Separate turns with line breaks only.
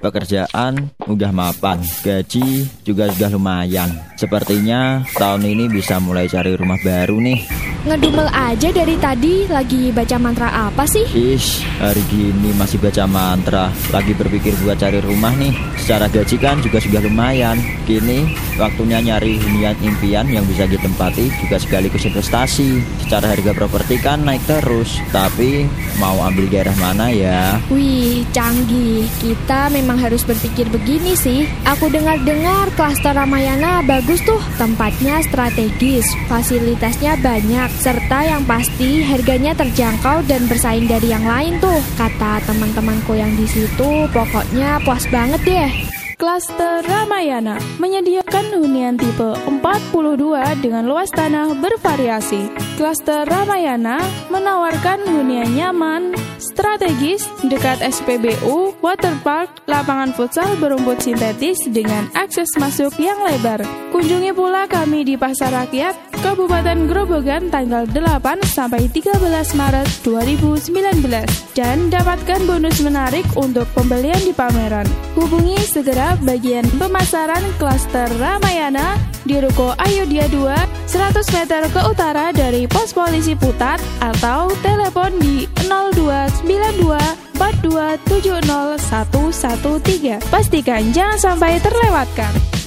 Pekerjaan udah mapan, gaji juga sudah lumayan. Sepertinya tahun ini bisa mulai cari rumah baru nih.
Ngedumel aja dari tadi lagi baca mantra apa sih?
Ish, hari gini masih baca mantra. Lagi berpikir buat cari rumah nih. Secara gaji kan juga sudah lumayan. Kini waktunya nyari hunian impian yang bisa ditempati juga sekaligus investasi. Secara harga properti kan naik terus. Tapi mau ambil daerah mana ya?
Wih, canggih. Kita memang harus berpikir begini sih. Aku dengar-dengar klaster Ramayana bagus tuh. Tempatnya strategis, fasilitasnya banyak, serta yang pasti harganya terjangkau dan bersaing dari yang lain tuh. Kata teman-temanku yang di situ, pokoknya puas banget deh.
Klaster Ramayana menyediakan hunian tipe 42 dengan luas tanah bervariasi. Klaster Ramayana menawarkan hunian nyaman, strategis, dekat SPBU, waterpark, lapangan futsal berumput sintetis dengan akses masuk yang lebar. Kunjungi pula kami di Pasar Rakyat, Kabupaten Grobogan tanggal 8 sampai 13 Maret 2019 dan dapatkan bonus menarik untuk pembelian di pameran. Hubungi segera bagian pemasaran klaster Ramayana di Ruko Ayodhya 2 100 meter ke utara dari pos polisi Putat atau telepon di 0292 4270 113. Pastikan jangan sampai terlewatkan.